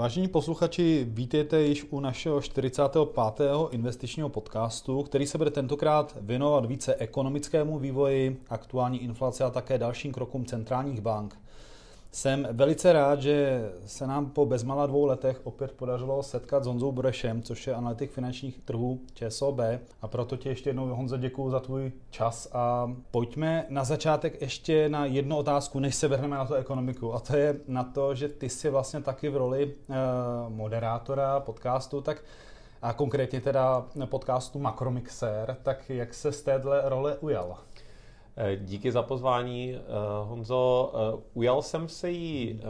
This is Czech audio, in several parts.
Vážení posluchači, vítejte již u našeho 45. investičního podcastu, který se bude tentokrát věnovat více ekonomickému vývoji, aktuální inflace a také dalším krokům centrálních bank. Jsem velice rád, že se nám po bezmala dvou letech opět podařilo setkat s Honzou Burešem, což je analytik finančních trhů ČSOB. A proto ti ještě jednou, Honzo, děkuji za tvůj čas. A pojďme na začátek ještě na jednu otázku, než se vrhneme na tu ekonomiku. A to je na to, že ty jsi vlastně taky v roli eh, moderátora podcastu, tak a konkrétně teda podcastu Makromixer, tak jak se z téhle role ujal? Eh, díky za pozvání, eh, Honzo. Eh, ujal jsem se jí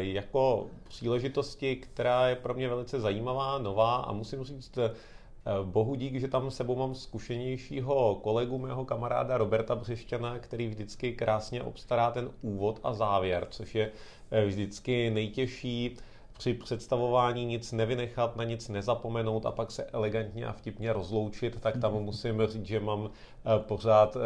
jako příležitosti, která je pro mě velice zajímavá, nová a musím říct, Bohu dík, že tam sebou mám zkušenějšího kolegu, mého kamaráda Roberta Břešťana, který vždycky krásně obstará ten úvod a závěr, což je vždycky nejtěžší při představování nic nevynechat, na nic nezapomenout a pak se elegantně a vtipně rozloučit, tak tam musím říct, že mám eh, pořád eh,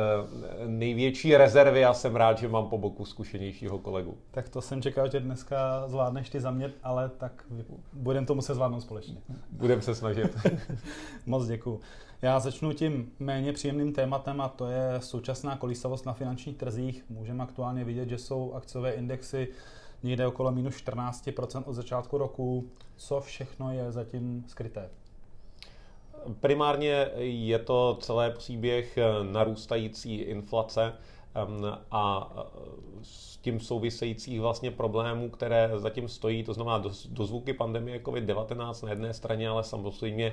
největší rezervy a jsem rád, že mám po boku zkušenějšího kolegu. Tak to jsem čekal, že dneska zvládneš ty za mě, ale tak budeme to muset zvládnout společně. Budeme se snažit. Moc děkuji. Já začnu tím méně příjemným tématem a to je současná kolísavost na finančních trzích. Můžeme aktuálně vidět, že jsou akciové indexy někde okolo minus 14% od začátku roku. Co všechno je zatím skryté? Primárně je to celé příběh narůstající inflace a s tím souvisejících vlastně problémů, které zatím stojí, to znamená dozvuky pandemie COVID-19 na jedné straně, ale samozřejmě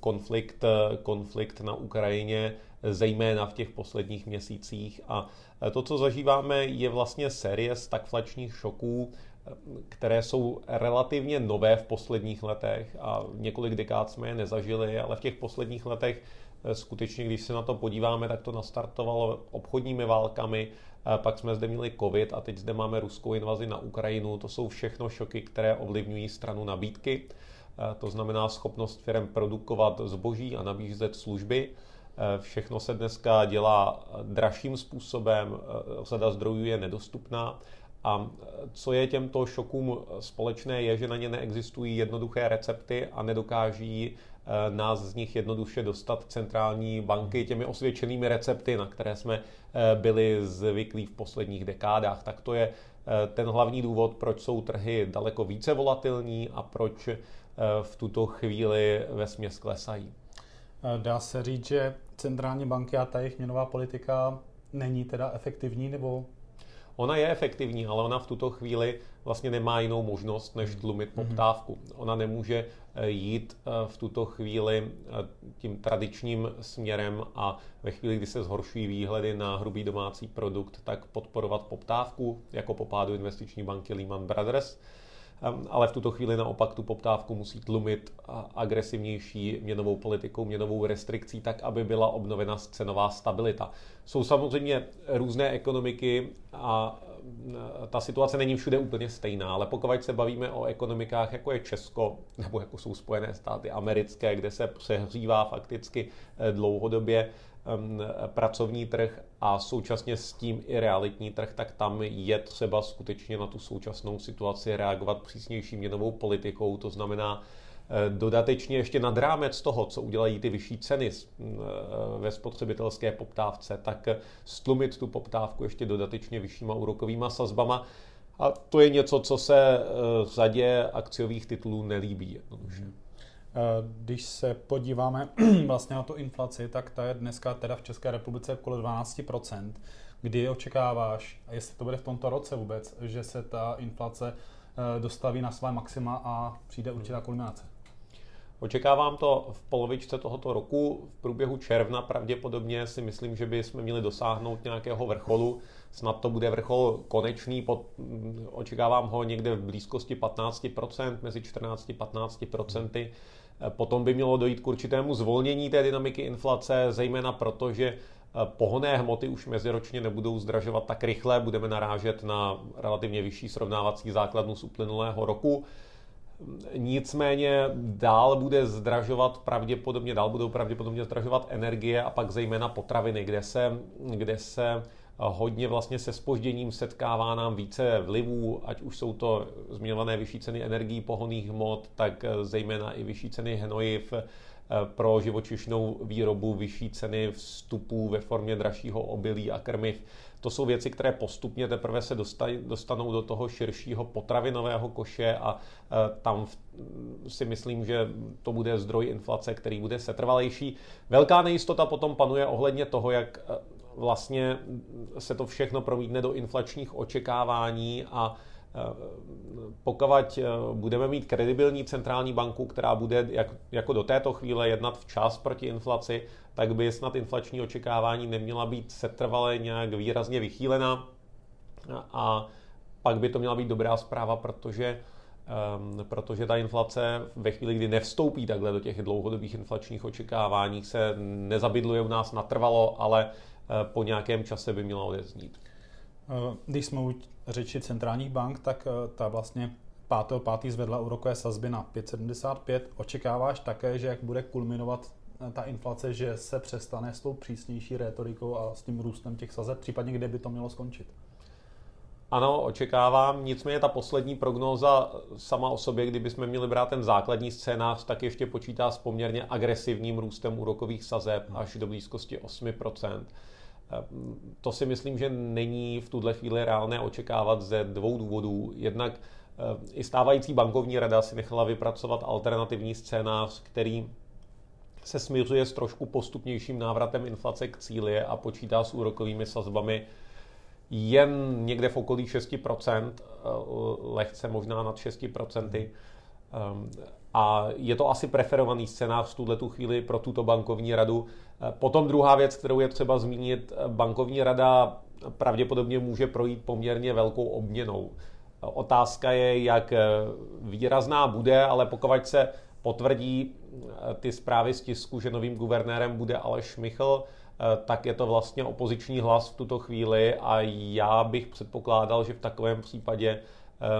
konflikt, konflikt na Ukrajině, zejména v těch posledních měsících. A to, co zažíváme, je vlastně série stagflačních šoků, které jsou relativně nové v posledních letech a několik dekád jsme je nezažili, ale v těch posledních letech eh, skutečně, když se na to podíváme, tak to nastartovalo obchodními válkami, pak jsme zde měli covid a teď zde máme ruskou invazi na Ukrajinu. To jsou všechno šoky, které ovlivňují stranu nabídky. To znamená schopnost firm produkovat zboží a nabízet služby. Všechno se dneska dělá dražším způsobem, řada zdrojů je nedostupná. A co je těmto šokům společné, je, že na ně neexistují jednoduché recepty a nedokáží eh, nás z nich jednoduše dostat centrální banky těmi osvědčenými recepty, na které jsme eh, byli zvyklí v posledních dekádách. Tak to je eh, ten hlavní důvod, proč jsou trhy daleko více volatilní a proč v tuto chvíli ve směs klesají. Dá se říct, že centrální banky a ta jejich měnová politika není teda efektivní, nebo Ona je efektivní, ale ona v tuto chvíli vlastně nemá jinou možnost, než tlumit mhm. poptávku. Ona nemůže eh, jít eh, v tuto chvíli eh, tím tradičním směrem a ve chvíli, kdy se zhoršují výhledy na hrubý domácí produkt, tak podporovat poptávku, jako po pádu investiční banky Lehman Brothers ale v tuto chvíli naopak tu poptávku musí tlumit agresivnější měnovou politikou, měnovou restrikcí, tak aby byla obnovena cenová stabilita. Jsou samozřejmě různé ekonomiky a ta situace není všude úplně stejná, ale pokud se bavíme o ekonomikách, jako je Česko nebo jako jsou Spojené státy americké, kde se přehřívá fakticky eh, dlouhodobě pracovní trh a současně s tím i realitní trh, tak tam je třeba skutečně na tu současnou situaci reagovat přísnější měnovou politikou. To znamená, eh, dodatečně ještě nad rámec toho, co udělají ty vyšší ceny eh, ve spotřebitelské poptávce, tak stlumit tu poptávku ještě dodatečně vyššíma úrokovýma sazbama. A to je něco, co se řadě akciových titulů nelíbí jednoduše. Eh, když se podíváme vlastně na tu inflaci, tak ta je dneska teda v České republice okolo 12%. Kdy očekáváš, a jestli to bude v tomto roce vůbec, že se ta inflace eh, dostaví na své maxima a přijde určitá kulminace? Očekávám to v polovičce tohoto roku. V průběhu června pravděpodobně si myslím, že bychom měli dosáhnout nějakého vrcholu. Snad to bude vrchol konečný, pod, očekávám ho někde v blízkosti 15%, mezi 14 a 15%. Potom by mělo dojít k určitému zvolnění té dynamiky inflace, zejména proto, že eh, pohonné hmoty už meziročně nebudou zdražovat tak rychle, budeme narážet na relativně vyšší srovnávací základnu z uplynulého roku. Nicméně dál bude zdražovat pravděpodobně, dál budou pravděpodobně zdražovat energie a pak zejména potraviny, kde se, kde se hodně vlastně se spožděním setkává nám více vlivů, ať už jsou to zmiňované vyšší ceny energií, pohoných hmot, tak zejména i vyšší ceny hnojiv, pro živočišnou výrobu vyšší ceny vstupů ve formě dražšího obilí a krmiv. To jsou věci, které postupně teprve se dostanou do toho širšího potravinového koše a e, tam si myslím, že to bude zdroj inflace, který bude setrvalejší. Velká nejistota potom panuje ohledně toho, jak vlastně se to všechno promítne do inflačních očekávání a pokud eh, budeme mít kredibilní centrální banku, která bude jak, jako do této chvíle jednat včas proti inflaci, tak by snad inflační očekávání neměla být setrvale nějak výrazně vychýlena a pak by to měla být dobrá zpráva, protože Um, protože ta inflace ve chvíli, kdy nevstoupí takhle do těch dlouhodobých inflačních očekávání, se nezabydluje u nás natrvalo, ale po nějakém čase by měla odeznít. Eh, když jsme u řeči centrálních bank, tak eh, ta vlastně 5.5. zvedla úrokové sazby na 5,75. Očekáváš také, že jak bude kulminovat eh, ta inflace, že se přestane s tou přísnější rétorikou a s tím růstem těch sazeb, případně kde by to mělo skončit? Ano, očekávám. Nicméně ta poslední prognóza sama o sobě, kdybychom měli brát ten základní scénář, tak ještě počítá s poměrně agresivním růstem úrokových sazeb až do blízkosti 8%. To si myslím, že není v tuhle chvíli reálné očekávat ze dvou důvodů. Jednak eh, i stávající bankovní rada si nechala vypracovat alternativní scénář, který se směřuje s trošku postupnějším návratem inflace k cíli a počítá s úrokovými sazbami jen někde v okolí 6%, eh, lehce možná nad 6%. Ehm, a je to asi preferovaný scénář v tuhle tu chvíli pro tuto bankovní radu. Eh, potom druhá věc, kterou je třeba zmínit, eh, bankovní rada pravděpodobně může projít poměrně velkou obměnou. Otázka je, jak eh, výrazná bude, ale pokud se potvrdí ty zprávy z tisku, že novým guvernérem bude Aleš Michl, tak je to vlastně opoziční hlas v tuto chvíli a já bych předpokládal, že v takovém případě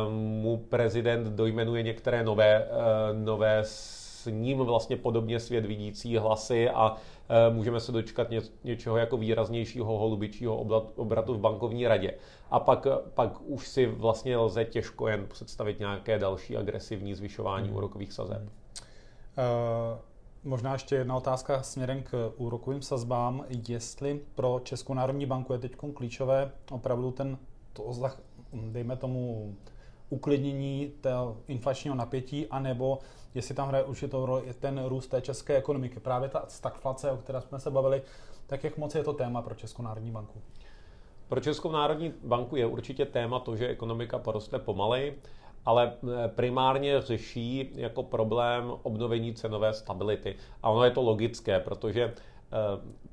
mu prezident dojmenuje některé nové, nové s ním vlastně podobně svět vidící hlasy a Eh, můžeme se dočkat ně, něčeho jako výraznějšího holubičího obratu v bankovní radě. A pak, pak už si vlastně lze těžko jen představit nějaké další agresivní zvyšování hmm. úrokových sazeb. Uh... Možná ještě jedna otázka směrem k úrokovým sazbám. Jestli pro Českou národní banku je teď klíčové opravdu ten, to, dejme tomu, uklidnění toho inflačního napětí, anebo jestli tam hraje určitou roli ten růst té české ekonomiky. Právě ta stagflace, o které jsme se bavili, tak jak moc je to téma pro Českou národní banku? Pro Českou národní banku je určitě téma to, že ekonomika poroste pomalej, ale eh, primárně řeší jako problém obnovení cenové stability. A ono je to logické, protože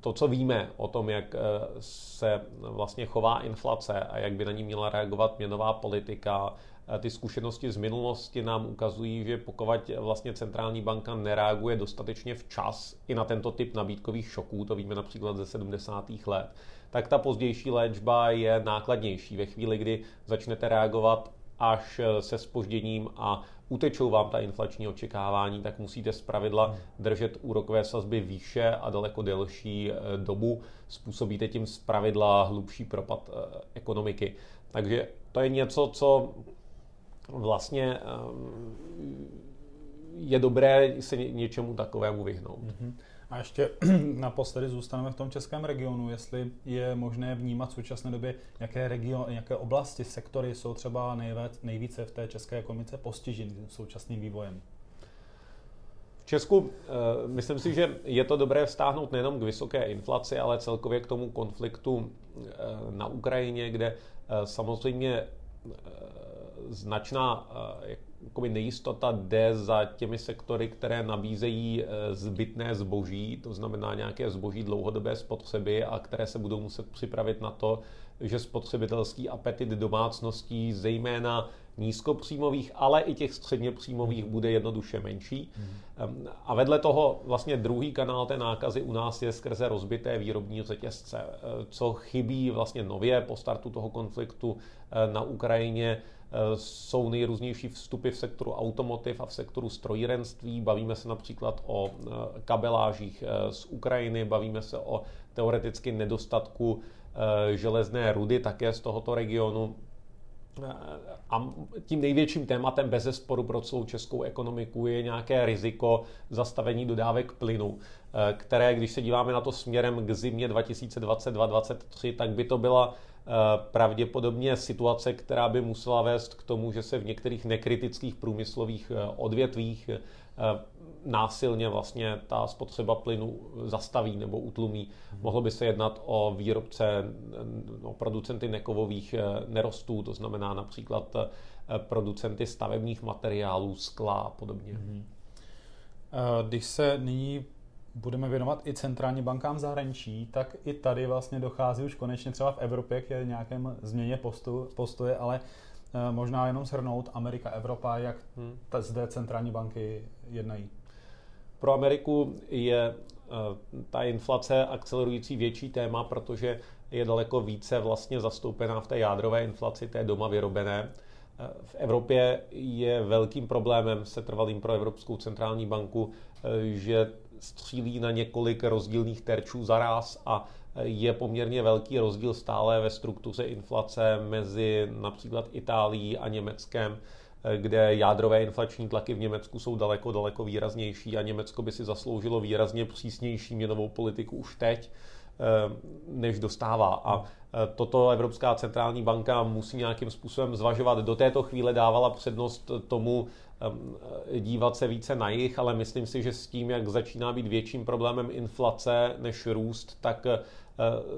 to, co víme o tom, jak eh, se vlastně chová inflace a jak by na ní měla reagovat měnová politika, ty zkušenosti z minulosti nám ukazují, že pokud vlastně centrální banka nereaguje dostatečně včas i na tento typ nabídkových šoků, to víme například ze 70. let, tak ta pozdější léčba je nákladnější. Ve chvíli, kdy začnete reagovat až se spožděním a utečou vám ta inflační očekávání, tak musíte z pravidla držet úrokové sazby výše a daleko delší eh, dobu. Způsobíte tím z pravidla hlubší propad eh, ekonomiky. Takže to je něco, co vlastně je dobré se něčemu takovému vyhnout. Mm-hmm. A ještě naposledy zůstaneme v tom českém regionu, jestli je možné vnímat v současné době, jaké, region, jaké oblasti, sektory jsou třeba nejvíce, nejvíce v té české ekonomice postiženy současným vývojem. V Česku eh, myslím si, že je to dobré vztáhnout nejenom k vysoké inflaci, ale celkově k tomu konfliktu eh, na Ukrajině, kde eh, samozřejmě značná nejistota jde za těmi sektory, které nabízejí eh, zbytné zboží, to znamená nějaké zboží dlouhodobé spotřeby a které se budou muset připravit na to, že spotřebitelský apetit domácností, zejména nízkopříjmových, ale i těch středně příjmových bude jednoduše menší. Mm. A vedle toho vlastně druhý kanál té nákazy u nás je skrze rozbité výrobní řetězce, eh, co chybí vlastně nově po startu toho konfliktu na Ukrajině Eh, jsou nejrůznější vstupy v sektoru automotiv a v sektoru strojírenství. Bavíme se například o eh, kabelážích eh, z Ukrajiny, bavíme se o teoreticky nedostatku železné rudy také z tohoto regionu. A tím největším tématem bez zesporu pro celou českou ekonomiku je nějaké riziko zastavení dodávek plynu, které, když se díváme na to směrem k zimě 2022-2023, tak by to byla pravděpodobně situace, která by musela vést k tomu, že se v některých nekritických průmyslových odvětvích násilně vlastně ta spotřeba plynu zastaví nebo utlumí. Mohlo by se jednat o výrobce, o producenty nekovových eh, nerostů, to znamená například eh, producenty stavebních materiálů, skla a podobně. Mhm. Eh, když se nyní budeme věnovat i centrální bankám zahraničí, tak i tady vlastně dochází už konečně třeba v Evropě k nějakém změně postu, postoje, ale možná jenom shrnout Amerika, Evropa, jak hmm. zde centrální banky jednají. Pro Ameriku je eh, ta inflace akcelerující větší téma, protože je daleko více vlastně zastoupená v té jádrové inflaci, té doma vyrobené. Eh, v Evropě je velkým problémem se trvalým pro Evropskou centrální banku, eh, že střílí na několik rozdílných terčů za ráz a je poměrně velký rozdíl stále ve struktuře inflace mezi například Itálií a Německem kde jádrové inflační tlaky v Německu jsou daleko, daleko výraznější a Německo by si zasloužilo výrazně přísnější měnovou politiku už teď, eh, než dostává. A eh, toto Evropská centrální banka musí nějakým způsobem zvažovat. Do této chvíle dávala přednost tomu dívat se více na jich, ale myslím si, že s tím, jak začíná být větším problémem inflace než růst, tak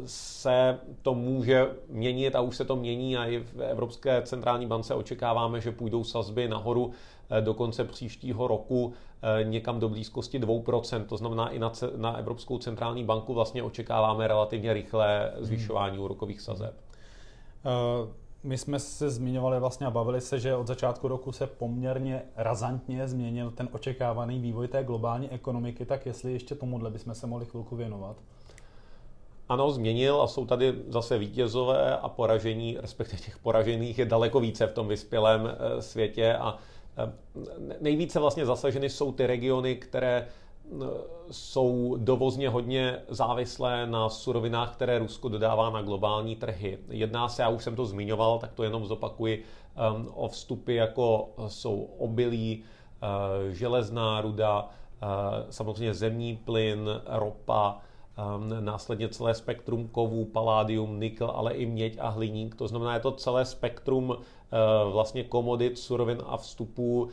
se to může měnit a už se to mění a i v Evropské centrální bance očekáváme, že půjdou sazby nahoru eh, do konce příštího roku někam do blízkosti 2%. To znamená, i na, na Evropskou centrální banku vlastně očekáváme relativně rychlé zvyšování úrokových sazeb. Uh... My jsme se zmiňovali vlastně a bavili se, že od začátku roku se poměrně razantně změnil ten očekávaný vývoj té globální ekonomiky, tak jestli ještě tomuhle bychom se mohli chvilku věnovat. Ano, změnil a jsou tady zase vítězové a poražení, respektive těch poražených je daleko více v tom vyspělém eh, světě a eh, nejvíce vlastně zasaženy jsou ty regiony, které jsou dovozně hodně závislé na surovinách, které Rusko dodává na globální trhy. Jedná se, já už jsem to zmiňoval, tak to jenom zopakuji, o vstupy jako jsou obilí, železná ruda, samozřejmě zemní plyn, ropa, následně celé spektrum kovů, paládium, nikl, ale i měď a hliník. To znamená, je to celé spektrum eh, vlastně komodit, surovin a vstupů,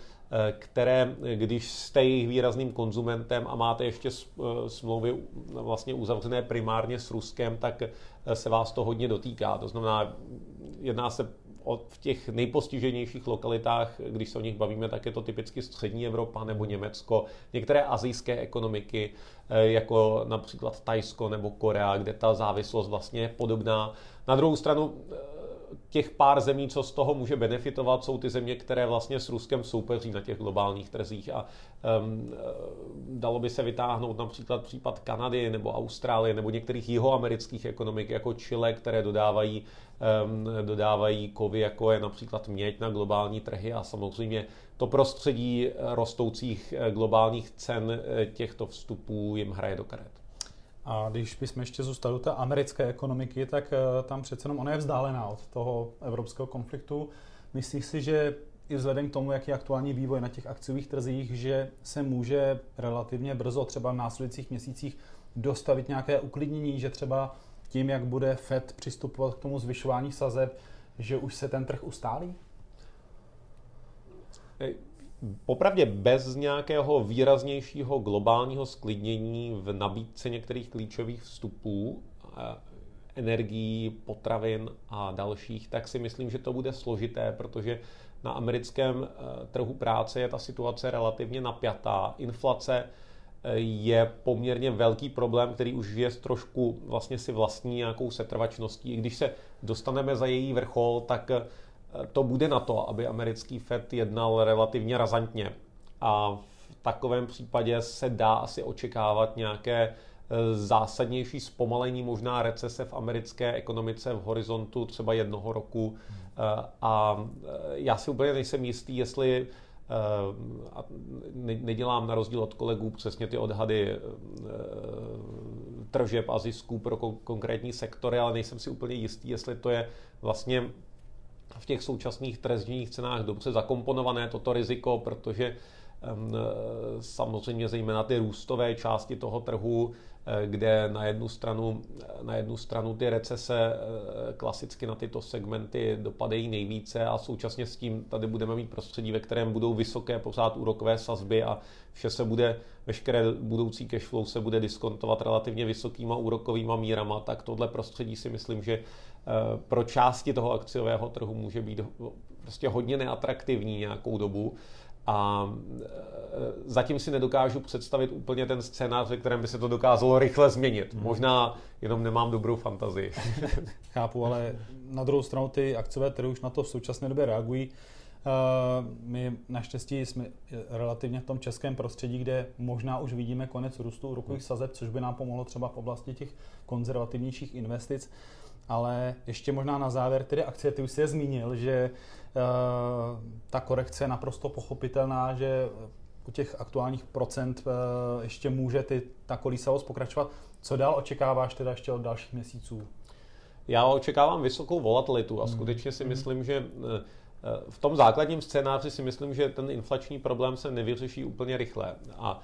které, když jste jejich výrazným konzumentem a máte ještě eh, smlouvy vlastně uzavřené primárně s Ruskem, tak se vás to hodně dotýká. To znamená, jedná se v těch nejpostiženějších lokalitách, když se o nich bavíme, tak je to typicky střední Evropa nebo Německo, některé azijské ekonomiky, eh, jako například Tajsko nebo Korea, kde ta závislost vlastně je podobná. Na druhou stranu eh, těch pár zemí, co z toho může benefitovat, jsou ty země, které vlastně s Ruskem soupeří na těch globálních trzích a um, dalo by se vytáhnout například případ Kanady nebo Austrálie nebo některých jihoamerických ekonomik jako Chile, které dodávají, um, dodávají kovy, jako je například měď na globální trhy a samozřejmě to prostředí rostoucích eh, globálních cen eh, těchto vstupů jim hraje do karet. A když bychom ještě zůstali u té americké ekonomiky, tak eh, tam přece jenom ona je vzdálená od toho evropského konfliktu. Myslíš si, že i vzhledem k tomu, jaký je aktuální vývoj na těch akciových trzích, že se může relativně brzo, třeba v následujících měsících, dostavit nějaké uklidnění, že třeba tím, jak bude Fed přistupovat k tomu zvyšování sazeb, že už se ten trh ustálí? Popravdě bez nějakého výraznějšího globálního sklidnění v nabídce některých klíčových vstupů, eh, energií, potravin a dalších, tak si myslím, že to bude složité, protože na americkém eh, trhu práce je ta situace relativně napjatá. Inflace eh, je poměrně velký problém, který už je trošku vlastně si vlastní nějakou setrvačností. I když se dostaneme za její vrchol, tak to bude na to, aby americký Fed jednal relativně razantně. A v takovém případě se dá asi očekávat nějaké e, zásadnější zpomalení, možná recese v americké ekonomice v horizontu třeba jednoho roku. E, a e, já si úplně nejsem jistý, jestli nedělám na rozdíl od kolegů přesně ty odhady tržeb a zisků pro konkrétní sektory, ale nejsem si úplně jistý, jestli to je vlastně v těch současných tržních cenách dobře zakomponované toto riziko, protože samozřejmě zejména ty růstové části toho trhu Eh, kde na jednu stranu, na jednu stranu ty recese klasicky na tyto segmenty dopadají nejvíce a současně s tím tady budeme mít prostředí, ve kterém budou vysoké pořád úrokové sazby a vše se bude, veškeré budoucí cash flow se bude diskontovat relativně vysokýma úrokovýma mírama, tak tohle prostředí si myslím, že pro části toho akciového trhu může být prostě hodně neatraktivní nějakou dobu. A e, zatím si nedokážu představit úplně ten scénář, ve kterém by se to dokázalo rychle změnit. Hmm. Možná jenom nemám dobrou fantazii. Chápu, ale na druhou stranu ty akciové trhy už na to v současné době reagují. E, my naštěstí jsme relativně v tom českém prostředí, kde možná už vidíme konec růstu úrokových sazeb, což by nám pomohlo třeba v oblasti těch konzervativnějších investic. Ale ještě možná na závěr, tedy akcie, ty už jsi je zmínil, že Eh, ta korekce je naprosto pochopitelná, že u těch aktuálních procent eh, ještě může ty, ta kolísavost pokračovat. Co dál očekáváš teda ještě od dalších měsíců? Já očekávám vysokou volatilitu a hmm. skutečně si hmm. myslím, že eh, v tom základním scénáři si myslím, že ten inflační problém se nevyřeší úplně rychle. A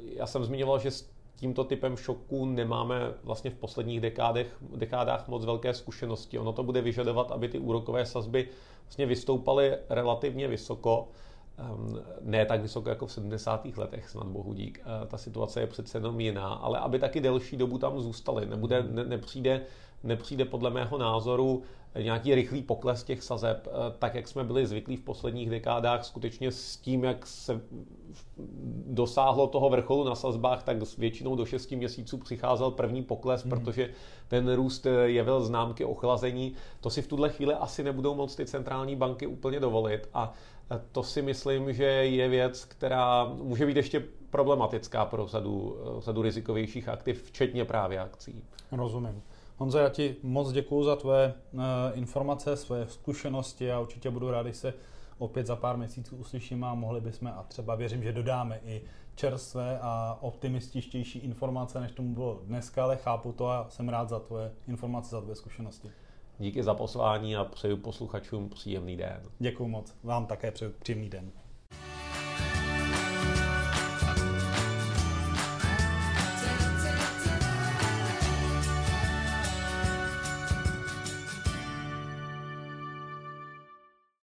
já jsem zmiňoval, že tímto typem šoku nemáme vlastně v posledních dekádech, dekádách moc velké zkušenosti. Ono to bude vyžadovat, aby ty úrokové sazby vlastně vystoupaly relativně vysoko, ne tak vysoko jako v 70. letech, snad bohu dík. Eh, ta situace je přece jenom jiná, ale aby taky delší dobu tam zůstaly. Nebude, ne, nepřijde, nepřijde podle mého názoru nějaký rychlý pokles těch sazeb, eh, tak jak jsme byli zvyklí v posledních dekádách, skutečně s tím, jak se dosáhlo toho vrcholu na sazbách, tak většinou do 6 měsíců přicházel první pokles, mm. protože ten růst jevil známky ochlazení. To si v tuhle chvíli asi nebudou moct ty centrální banky úplně dovolit a to si myslím, že je věc, která může být ještě problematická pro řadu, řadu rizikovějších aktiv, včetně právě akcí. Rozumím. Honzo, já ti moc děkuji za tvoje uh, informace, své zkušenosti a určitě budu rád, když se opět za pár měsíců uslyšíme a mohli bychom a třeba věřím, že dodáme i čerstvé a optimističtější informace, než tomu bylo dneska, ale chápu to a jsem rád za tvoje informace, za tvoje zkušenosti. Díky za poslání a přeju posluchačům příjemný den. Děkuji moc. Vám také přeju příjemný den.